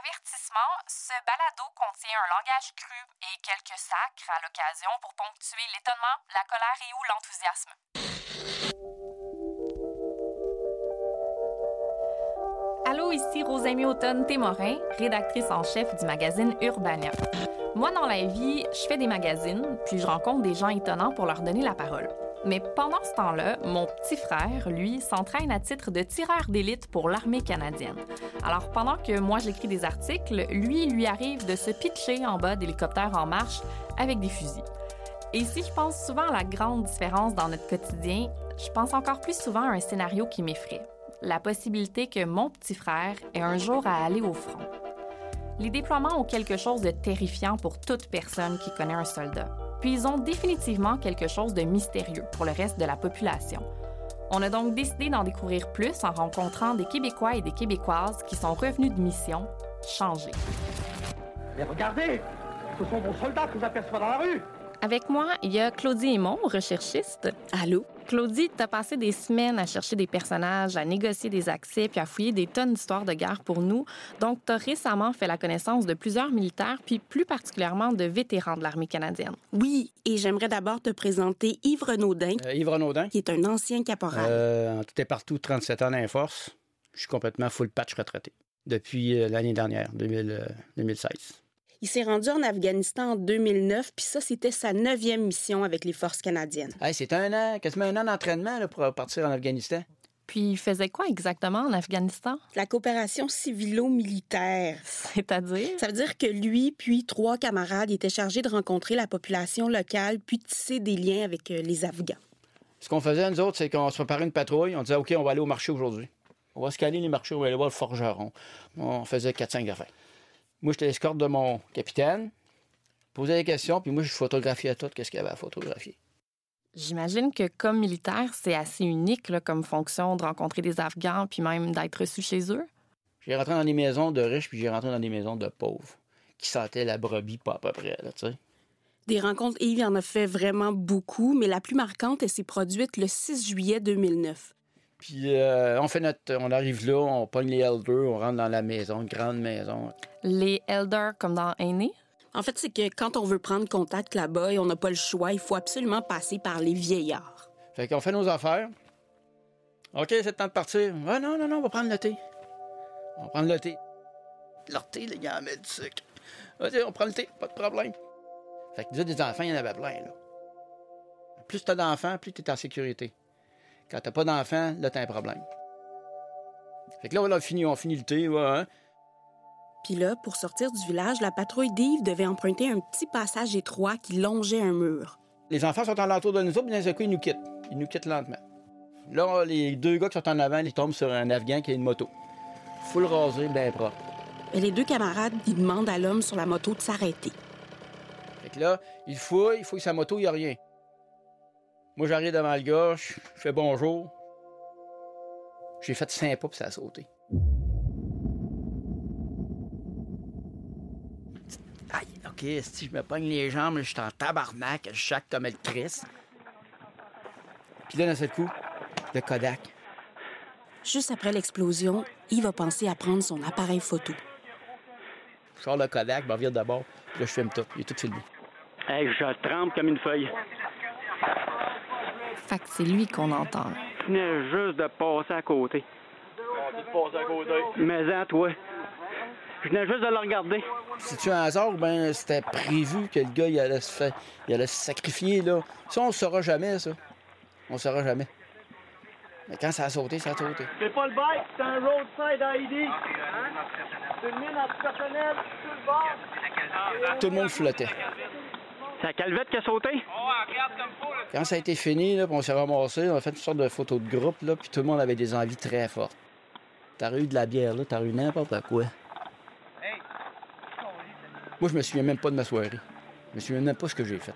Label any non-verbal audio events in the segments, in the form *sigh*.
Avertissement, ce balado contient un langage cru et quelques sacres à l'occasion pour ponctuer l'étonnement, la colère et ou l'enthousiasme. Allô, ici Rosamie Automne-Témorin, rédactrice en chef du magazine Urbania. Moi, dans la vie, je fais des magazines, puis je rencontre des gens étonnants pour leur donner la parole. Mais pendant ce temps-là, mon petit frère, lui, s'entraîne à titre de tireur d'élite pour l'armée canadienne. Alors pendant que moi j'écris des articles, lui, il lui arrive de se pitcher en bas d'hélicoptères en marche avec des fusils. Et si je pense souvent à la grande différence dans notre quotidien, je pense encore plus souvent à un scénario qui m'effraie. La possibilité que mon petit frère ait un jour à aller au front. Les déploiements ont quelque chose de terrifiant pour toute personne qui connaît un soldat. Puis ils ont définitivement quelque chose de mystérieux pour le reste de la population. On a donc décidé d'en découvrir plus en rencontrant des Québécois et des Québécoises qui sont revenus de mission changés. Mais regardez, ce sont vos soldats que j'aperçois dans la rue. Avec moi, il y a Claudie Aymon, recherchiste. Allô? Claudie, t'as passé des semaines à chercher des personnages, à négocier des accès, puis à fouiller des tonnes d'histoires de guerre pour nous. Donc, t'as récemment fait la connaissance de plusieurs militaires, puis plus particulièrement de vétérans de l'armée canadienne. Oui, et j'aimerais d'abord te présenter Yves Renaudin, Euh, Yves Renaudin. qui est un ancien caporal. Euh, en tout et partout, 37 ans dans les forces. Je suis complètement full patch retraité depuis euh, l'année dernière, 2000, euh, 2016. Il s'est rendu en Afghanistan en 2009, puis ça, c'était sa neuvième mission avec les forces canadiennes. Hey, c'est un an, quasiment un an d'entraînement là, pour partir en Afghanistan. Puis, il faisait quoi exactement en Afghanistan? La coopération civilo-militaire. C'est-à-dire? Ça veut dire que lui, puis trois camarades, étaient chargés de rencontrer la population locale, puis de tisser des liens avec euh, les Afghans. Ce qu'on faisait, nous autres, c'est qu'on se préparait une patrouille. On disait, OK, on va aller au marché aujourd'hui. On va scanner les marchés, on va aller voir le forgeron. On faisait 4-5 affaires. Moi, j'étais l'escorte de mon capitaine, posais des questions, puis moi, je photographiais tout, qu'est-ce qu'il y avait à photographier. J'imagine que comme militaire, c'est assez unique là, comme fonction de rencontrer des Afghans puis même d'être reçu chez eux? J'ai rentré dans des maisons de riches, puis j'ai rentré dans des maisons de pauvres, qui sentaient la brebis pas à peu près, là, tu sais. Des rencontres, Yves y en a fait vraiment beaucoup, mais la plus marquante, elle s'est produite le 6 juillet 2009. Puis euh, on fait notre, on arrive là, on pogne les elders, on rentre dans la maison, une grande maison. Les elders comme dans Aîné. En fait, c'est que quand on veut prendre contact là-bas et on n'a pas le choix, il faut absolument passer par les vieillards. Fait qu'on fait nos affaires. OK, c'est le temps de partir. Ah non, non, non, on va prendre le thé. On va prendre le thé. Leur thé, les gars, met du sucre. Vas-y, on prend le thé, pas de problème. Fait que déjà, des enfants, il y en avait plein, là. Plus t'as d'enfants, plus t'es en sécurité. Quand t'as pas d'enfants, là, t'as un problème. Fait que là, on a fini, on finit le thé, ouais, hein. Puis là, pour sortir du village, la patrouille d'Yves devait emprunter un petit passage étroit qui longeait un mur. Les enfants sont en l'entour de nous autres, puis d'un coup, ils nous quittent. Ils nous quittent lentement. Là, les deux gars qui sont en avant, ils tombent sur un Afghan qui a une moto. Full rasé, bien propre. Et les deux camarades, ils demandent à l'homme sur la moto de s'arrêter. Fait que là, il fouille, il fouille sa moto, il n'y a rien. Moi, j'arrive devant le gars, je fais bonjour. J'ai fait cinq pas, puis ça a sauté. Aïe, OK, si je me pogne les jambes, je suis en tabarnak, je chaque comme le Chris. Puis là, d'un seul coup, le Kodak. Juste après l'explosion, Yves a pensé à prendre son appareil photo. Je sors le Kodak, je reviens d'abord, puis là, je filme tout. Il est tout filmé. Hey, je trempe comme une feuille. Fait que c'est lui qu'on entend. Je venais juste de passer à côté. Mais en toi? Je venais juste de le regarder. C'est-tu un hasard ou ben c'était prévu que le gars il allait se faire, il allait se sacrifier là? Ça, on ne saura jamais, ça. On ne saura jamais. Mais quand ça a sauté, ça a sauté. C'est pas le bike, c'est un roadside ID. C'est une mine antipersonnel sur le bord. Tout le monde flottait. C'est la calvette qui a sauté? Quand ça a été fini, là, on s'est ramassé, on a fait une sorte de photo de groupe, là, puis tout le monde avait des envies très fortes. T'as eu de la bière, là, t'as eu n'importe quoi. Moi, je me souviens même pas de ma soirée. Je me souviens même pas ce que j'ai fait.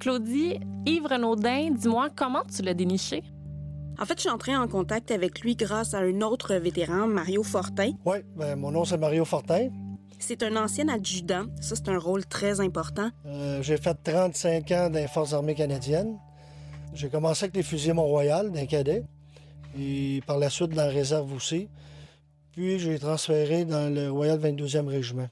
Claudie, Yves Renaudin, dis-moi comment tu l'as déniché? En fait, je suis entrée en contact avec lui grâce à un autre vétéran, Mario Fortin. Oui, ben, mon nom c'est Mario Fortin. C'est un ancien adjudant. Ça, c'est un rôle très important. Euh, j'ai fait 35 ans dans les Forces armées canadiennes. J'ai commencé avec les fusiliers Mont-Royal d'un cadet et par la suite dans la réserve aussi. Puis j'ai transféré dans le Royal 22e Régiment.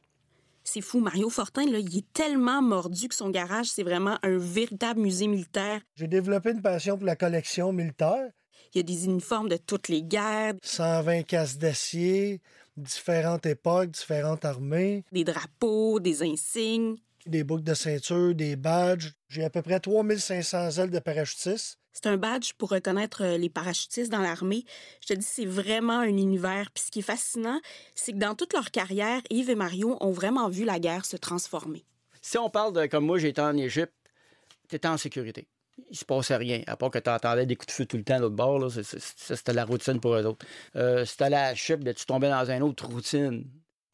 C'est fou, Mario Fortin, là, il est tellement mordu que son garage, c'est vraiment un véritable musée militaire. J'ai développé une passion pour la collection militaire. Il y a des uniformes de toutes les guerres, 120 casses d'acier, différentes époques, différentes armées, des drapeaux, des insignes. des boucles de ceinture, des badges. J'ai à peu près 3500 ailes de parachutistes. C'est un badge pour reconnaître euh, les parachutistes dans l'armée. Je te dis, c'est vraiment un univers. Puis ce qui est fascinant, c'est que dans toute leur carrière, Yves et Mario ont vraiment vu la guerre se transformer. Si on parle de comme moi, j'étais en Égypte, t'étais en sécurité. Il se passait rien, à part que tu entendais des coups de feu tout le temps de l'autre bord. Là. C'était la routine pour eux autres. Euh, si t'allais à la chip, ben, tu tombais dans une autre routine.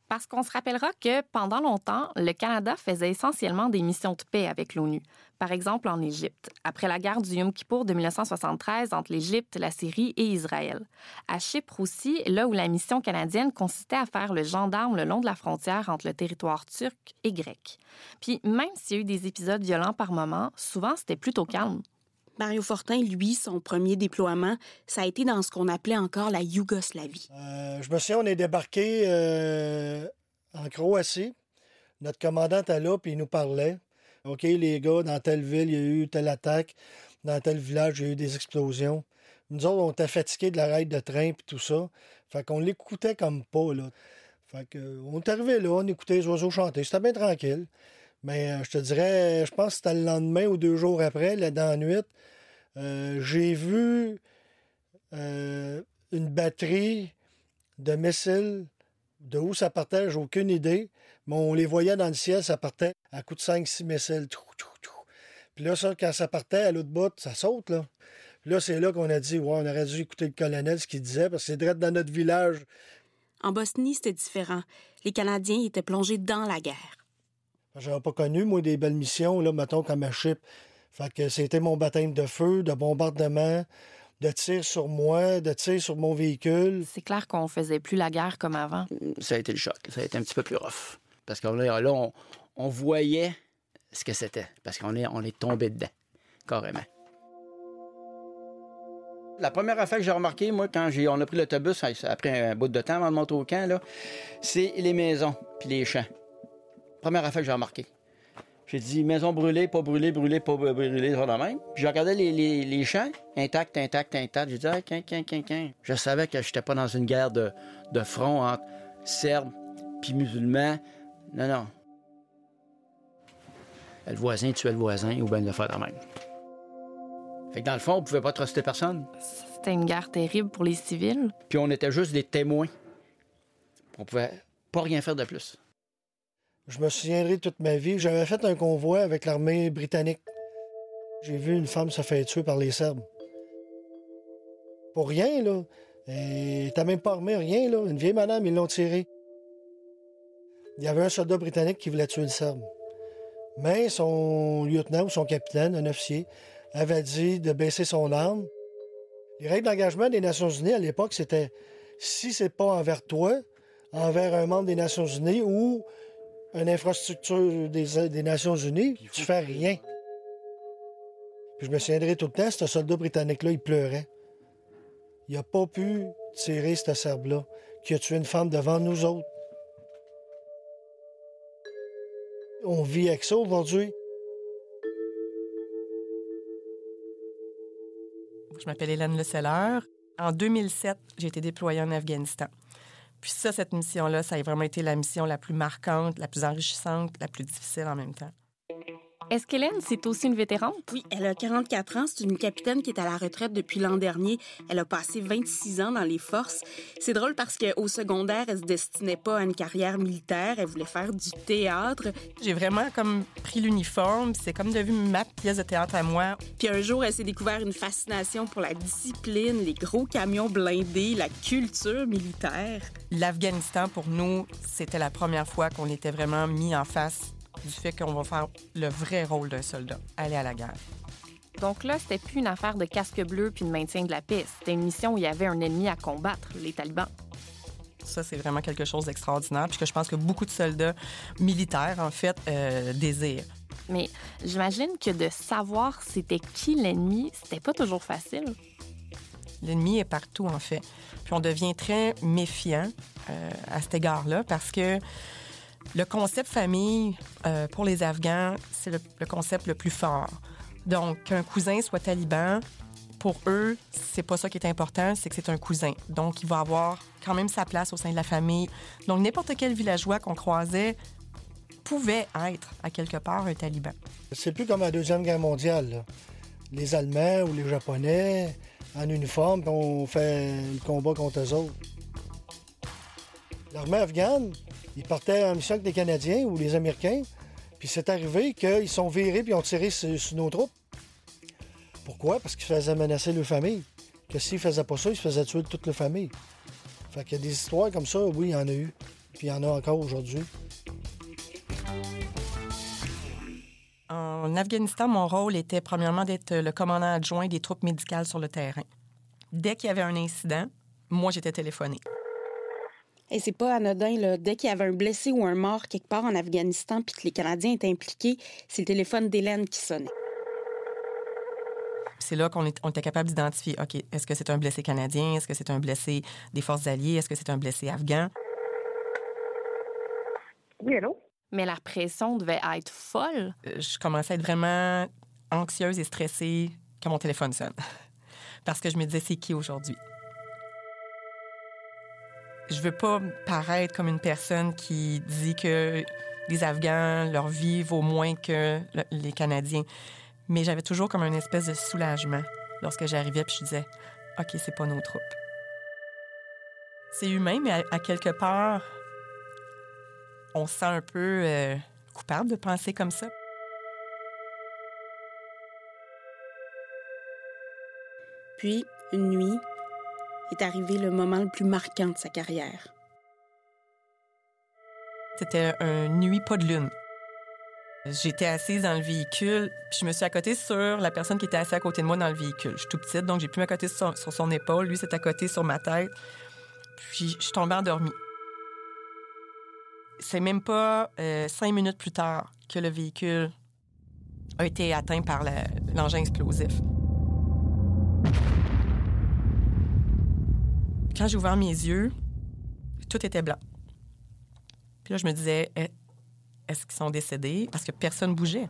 Parce qu'on se rappellera que pendant longtemps, le Canada faisait essentiellement des missions de paix avec l'ONU. Par exemple, en Égypte, après la guerre du Yom Kippour de 1973 entre l'Égypte, la Syrie et Israël. À Chypre aussi, là où la mission canadienne consistait à faire le gendarme le long de la frontière entre le territoire turc et grec. Puis même s'il y a eu des épisodes violents par moments, souvent c'était plutôt calme. Mario Fortin, lui, son premier déploiement, ça a été dans ce qu'on appelait encore la Yougoslavie. Euh, je me souviens, on est débarqué euh, en Croatie. Notre commandant était là, puis il nous parlait. OK, les gars, dans telle ville, il y a eu telle attaque. Dans tel village, il y a eu des explosions. Nous autres, on était fatigués de la raide de train puis tout ça. Fait qu'on l'écoutait comme pas, là. Fait que, on est arrivé là, on écoutait les oiseaux chanter. C'était bien tranquille. Mais euh, je te dirais, je pense que c'était le lendemain ou deux jours après, là, dans la nuit, euh, j'ai vu euh, une batterie de missiles. De où ça partait, j'ai aucune idée. Mais on les voyait dans le ciel, ça partait à coup de 5-6 missiles. Trou, trou, trou. Puis là, ça, quand ça partait à l'autre bout, ça saute, là. Puis là, c'est là qu'on a dit, ouais, on aurait dû écouter le colonel, ce qu'il disait, parce que c'est direct dans notre village. En Bosnie, c'était différent. Les Canadiens étaient plongés dans la guerre. J'avais pas connu, moi, des belles missions, là, mettons, comme à Chypre. Fait que c'était mon baptême de feu, de bombardement, de tir sur moi, de tir sur mon véhicule. C'est clair qu'on faisait plus la guerre comme avant. Ça a été le choc. Ça a été un petit peu plus rough. Parce que là, on, voyait ce que c'était. Parce qu'on est, on est tombé dedans, carrément. La première affaire que j'ai remarqué, moi, quand on a pris l'autobus, après un bout de temps avant de monter au camp, là, c'est les maisons puis les champs. Première affaire que j'ai remarqué. J'ai dit maison brûlée, pas brûlée, brûlée, pas brûlée, ça de même. Puis j'ai regardé les, les, les champs, intacts, intacts, intacts. J'ai dit, ah, quin, quin, quin, quin. Je savais que j'étais pas dans une guerre de, de front entre Serbes puis musulmans. Non, non. Le voisin tuait le voisin ou bien le faire de même. Fait que dans le fond, on pouvait pas truster personne. C'était une guerre terrible pour les civils. Puis on était juste des témoins. On pouvait pas rien faire de plus. Je me souviendrai toute ma vie. J'avais fait un convoi avec l'armée britannique. J'ai vu une femme se faire tuer par les Serbes. Pour rien, là. Elle était même pas armée, rien, là. Une vieille madame, ils l'ont tirée. Il y avait un soldat britannique qui voulait tuer le Serbe. Mais son lieutenant ou son capitaine, un officier, avait dit de baisser son arme. Les règles d'engagement des Nations Unies à l'époque, c'était si c'est pas envers toi, envers un membre des Nations Unies ou une infrastructure des, des Nations Unies, tu fais rien. Puis je me souviendrai tout le temps, ce soldat britannique-là, il pleurait. Il n'a pas pu tirer ce Serbe-là, qui a tué une femme devant nous autres. On vit avec ça aujourd'hui. Je m'appelle Hélène Le Seller. En 2007, j'ai été déployée en Afghanistan. Puis ça, cette mission-là, ça a vraiment été la mission la plus marquante, la plus enrichissante, la plus difficile en même temps. Est-ce qu'Hélène, c'est aussi une vétérante? Oui, elle a 44 ans. C'est une capitaine qui est à la retraite depuis l'an dernier. Elle a passé 26 ans dans les forces. C'est drôle parce qu'au secondaire, elle se destinait pas à une carrière militaire. Elle voulait faire du théâtre. J'ai vraiment comme pris l'uniforme, c'est comme devenu ma pièce de théâtre à moi. Puis un jour, elle s'est découvert une fascination pour la discipline, les gros camions blindés, la culture militaire. L'Afghanistan, pour nous, c'était la première fois qu'on était vraiment mis en face du fait qu'on va faire le vrai rôle d'un soldat, aller à la guerre. Donc là, c'était plus une affaire de casque bleu puis de maintien de la paix. C'était une mission où il y avait un ennemi à combattre, les talibans. Ça, c'est vraiment quelque chose d'extraordinaire, puis que je pense que beaucoup de soldats militaires, en fait, euh, désirent. Mais j'imagine que de savoir c'était qui l'ennemi, c'était pas toujours facile. L'ennemi est partout, en fait. Puis on devient très méfiant euh, à cet égard-là parce que le concept famille, euh, pour les Afghans, c'est le, concept le plus fort. Donc, qu'un cousin soit taliban, pour eux, c'est pas ça qui est important, c'est que c'est un cousin. Donc, il va avoir quand même sa place au sein de la famille. Donc, n'importe quel villageois qu'on croisait pouvait être, à quelque part, un taliban. C'est plus comme la Deuxième Guerre mondiale. Les Allemands ou les Japonais en uniforme, on fait le combat contre eux autres. L'armée afghane, ils partaient en mission avec les Canadiens ou les Américains, puis c'est arrivé qu'ils sont virés puis ont tiré sur, nos troupes. Pourquoi? Parce qu'ils faisaient menacer leur famille. Que s'ils faisaient pas ça, ils se faisaient tuer toute leur famille. Fait qu'il y a des histoires comme ça, oui, il y en a eu. Puis il y en a encore aujourd'hui. En Afghanistan, mon rôle était premièrement d'être le commandant adjoint des troupes médicales sur le terrain. Dès qu'il y avait un incident, moi, j'étais téléphonée. Et c'est pas anodin, là. Dès qu'il y avait un blessé ou un mort quelque part en Afghanistan puis que les Canadiens étaient impliqués, c'est le téléphone d'Hélène qui sonnait. C'est là qu'on est- on était capable d'identifier, OK, est-ce que c'est un blessé canadien? Est-ce que c'est un blessé des forces alliées? Est-ce que c'est un blessé afghan? Oui, allô? Mais la pression devait être folle. Euh, Je commençais à être vraiment anxieuse et stressée quand mon téléphone sonne. *laughs* Parce que je me disais, c'est qui aujourd'hui? Je veux pas paraître comme une personne qui dit que les Afghans, leur vie vaut moins que le- les Canadiens. Mais j'avais toujours comme une espèce de soulagement lorsque j'arrivais puis je disais, OK, c'est pas nos troupes. C'est humain, mais à, à quelque part, on se sent un peu euh, coupable de penser comme ça. Puis, une nuit, est arrivé le moment le plus marquant de sa carrière. C'était une nuit pas de lune. J'étais assise dans le véhicule, puis je me suis accotée sur la personne qui était assise à côté de moi dans le véhicule. Je suis tout petite, donc j'ai pu m'accoter sur, sur son épaule. Lui, s'est accoté sur ma tête. Puis je suis tombée endormie. C'est même pas euh, cinq minutes plus tard que le véhicule a été atteint par l'engin explosif. Quand j'ai ouvert mes yeux, tout était blanc. Puis là, je me disais, Eh, est-ce qu'ils sont décédés? Parce que personne bougeait.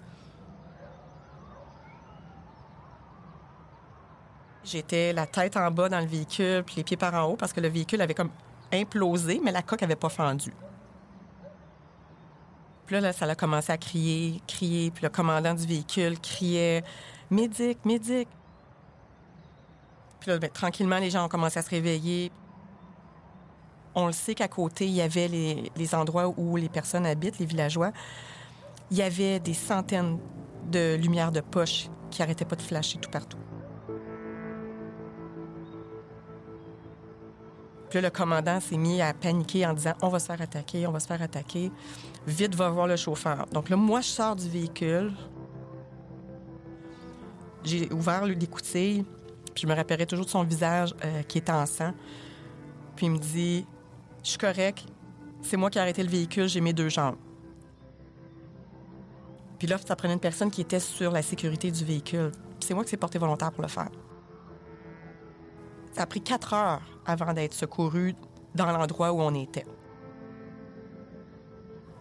J'étais la tête en bas dans le véhicule, puis les pieds par en haut, parce que le véhicule avait comme implosé, mais la coque avait pas fendu. Puis là, là, ça a commencé à crier, crier, puis le commandant du véhicule criait « Médic, médic! » Ben, tranquillement, les gens ont commencé à se réveiller. On le sait qu'à côté, il y avait les, les endroits où les personnes habitent, les villageois. Il y avait des centaines de lumières de poche qui arrêtaient pas de flasher tout partout. Puis là, le commandant s'est mis à paniquer en disant On va se faire attaquer, on va se faire attaquer. Vite, va voir le chauffeur. Donc là, moi, je sors du véhicule. J'ai ouvert l'écoutille, puis je me rappellerai toujours de son visage euh, qui était en sang. Puis il me dit Je suis correct, c'est moi qui ai arrêté le véhicule, j'ai mes deux jambes. Puis là, ça prenait une personne qui était sur la sécurité du véhicule. C'est moi qui s'est porté volontaire pour le faire. Ça a pris quatre heures avant d'être secouru dans l'endroit où on était.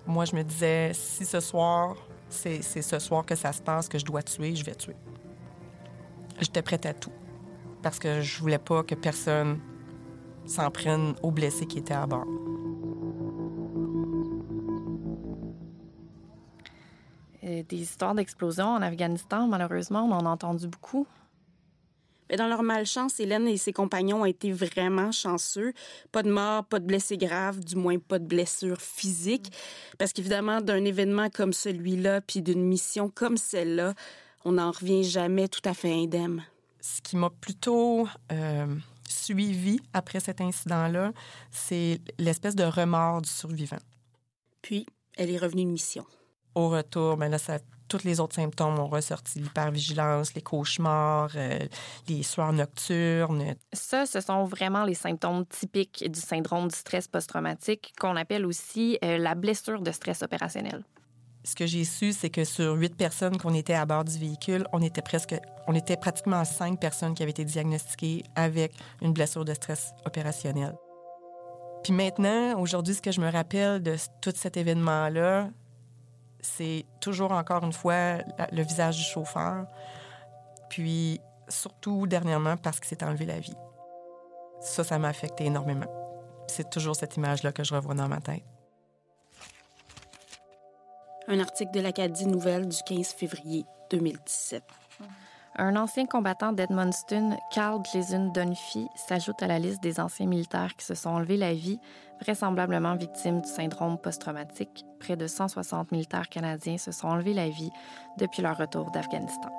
Moi, je me disais, si ce soir, c'est ce soir que ça se passe, que je dois tuer, je vais tuer. J'étais prête à tout. Parce que je voulais pas que personne s'en prenne aux blessés qui étaient à bord. Euh, des histoires d'explosions en Afghanistan, malheureusement, on en a entendu beaucoup. Mais dans leur malchance, Hélène et ses compagnons ont été vraiment chanceux. Pas de mort, pas de blessés graves, du moins pas de blessures physiques. Parce qu'évidemment, d'un événement comme celui-là, puis d'une mission comme celle-là, on n'en revient jamais tout à fait indemne. Ce qui m'a plutôt euh, suivi après cet incident-là, c'est l'espèce de remords du survivant. Puis, elle est revenue de mission. au retour, ben là, ça, tous les autres symptômes ont ressorti. L'hypervigilance, les cauchemars, euh, les soirs nocturnes. Ça, ce sont vraiment les symptômes typiques du syndrome du stress post-traumatique qu'on appelle aussi euh, la blessure de stress opérationnel. Ce que j'ai su, c'est que sur huit personnes qu'on était à bord du véhicule, on était presque, on était pratiquement cinq personnes qui avaient été diagnostiquées avec une blessure de stress opérationnel. Puis maintenant, aujourd'hui, ce que je me rappelle de tout cet événement-là, c'est toujours encore une fois le visage du chauffeur. Puis surtout dernièrement parce qu'il s'est enlevé la vie. Ça, ça m'a affecté énormément. C'est toujours cette image-là que je revois dans ma tête. Un article de l'Acadie Nouvelle du 15 février 2017. Un ancien combattant d'Edmundston, Carl Gleason Dunphy, s'ajoute à la liste des anciens militaires qui se sont enlevés la vie, vraisemblablement victimes du syndrome post-traumatique. Près de 160 militaires canadiens se sont enlevés la vie depuis leur retour d'Afghanistan.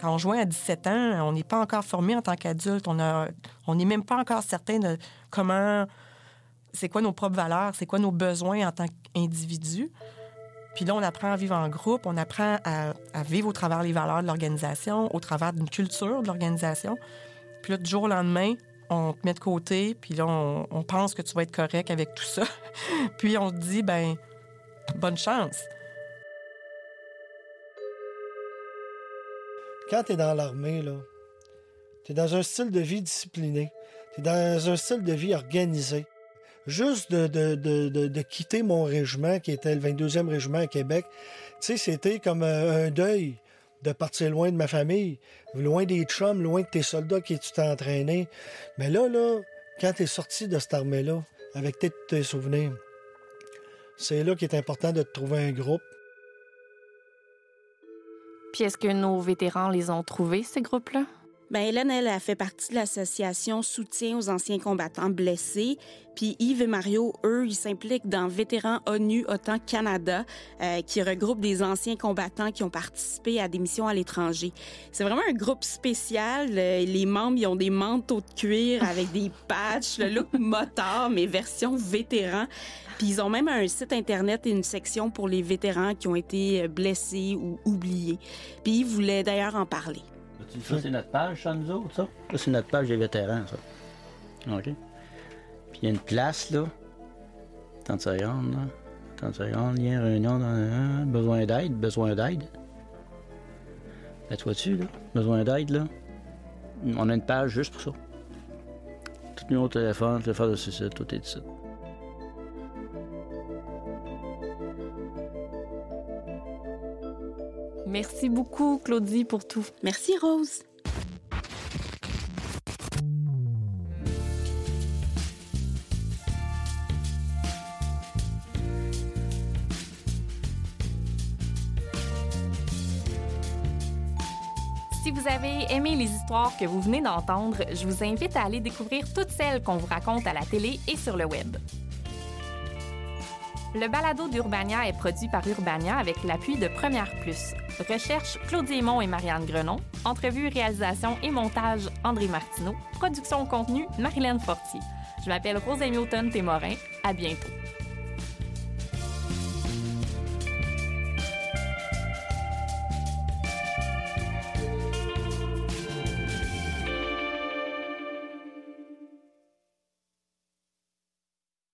Quand on joint à 17 ans, on n'est pas encore formé en tant qu'adulte. On n'est même pas encore certain de comment, c'est quoi nos propres valeurs, c'est quoi nos besoins en tant qu'individu. Puis là, on apprend à vivre en groupe, on apprend à, vivre au travers des valeurs de l'organisation, au travers d'une culture de l'organisation. Puis là, du jour au lendemain, on te met de côté, puis là, on, on pense que tu vas être correct avec tout ça. *laughs* puis on te dit, ben bonne chance. Quand tu es dans l'armée, tu es dans un style de vie discipliné. Tu es dans un style de vie organisé. Juste de, quitter mon régiment, qui était le 22e régiment à Québec, c'était comme un, deuil de partir loin de ma famille, loin des chums, loin de tes soldats qui tu t'es entraîné. Mais là, là, quand tu es sorti de cette armée-là, avec tes, tes souvenirs, c'est là qu'il est important de trouver un groupe, est-ce que nos vétérans les ont trouvés, ces groupes-là? Bien, Hélène, elle, a fait partie de l'association Soutien aux anciens combattants blessés. Puis Yves et Mario, eux, ils s'impliquent dans Vétérans ONU OTAN Canada, euh, qui regroupe des anciens combattants qui ont participé à des missions à l'étranger. C'est vraiment un groupe spécial. Euh, les membres, ils ont des manteaux de cuir avec des *laughs* patchs, le look motard, mais version vétéran. Puis ils ont même un site Internet et une section pour les vétérans qui ont été blessés ou oubliés. Puis ils voulaient d'ailleurs en parler. Ça, c'est notre page, ça, nous autres, ça? Ça, c'est notre page des vétérans, ça. OK. Puis il y a une place, là. 30 secondes, là. 30 secondes, lien, réunion, dans, besoin d'aide, besoin d'aide. Mets-toi dessus, là? Besoin d'aide, là. On a une page juste pour ça. Tout numéro de téléphone, téléphone de suicide, tout est ici. Merci beaucoup, Claudie, pour tout. Merci, Rose. Si vous avez aimé les histoires que vous venez d'entendre, je vous invite à aller découvrir toutes celles qu'on vous raconte à la télé et sur le web. Le balado d'Urbania est produit par Urbania avec l'appui de Première Plus. Recherche Claudie Aymon et Marianne Grenon. Entrevue, réalisation et montage André Martineau. Production contenu Marilyn Fortier. Je m'appelle Rosa Newton Témorin. À bientôt.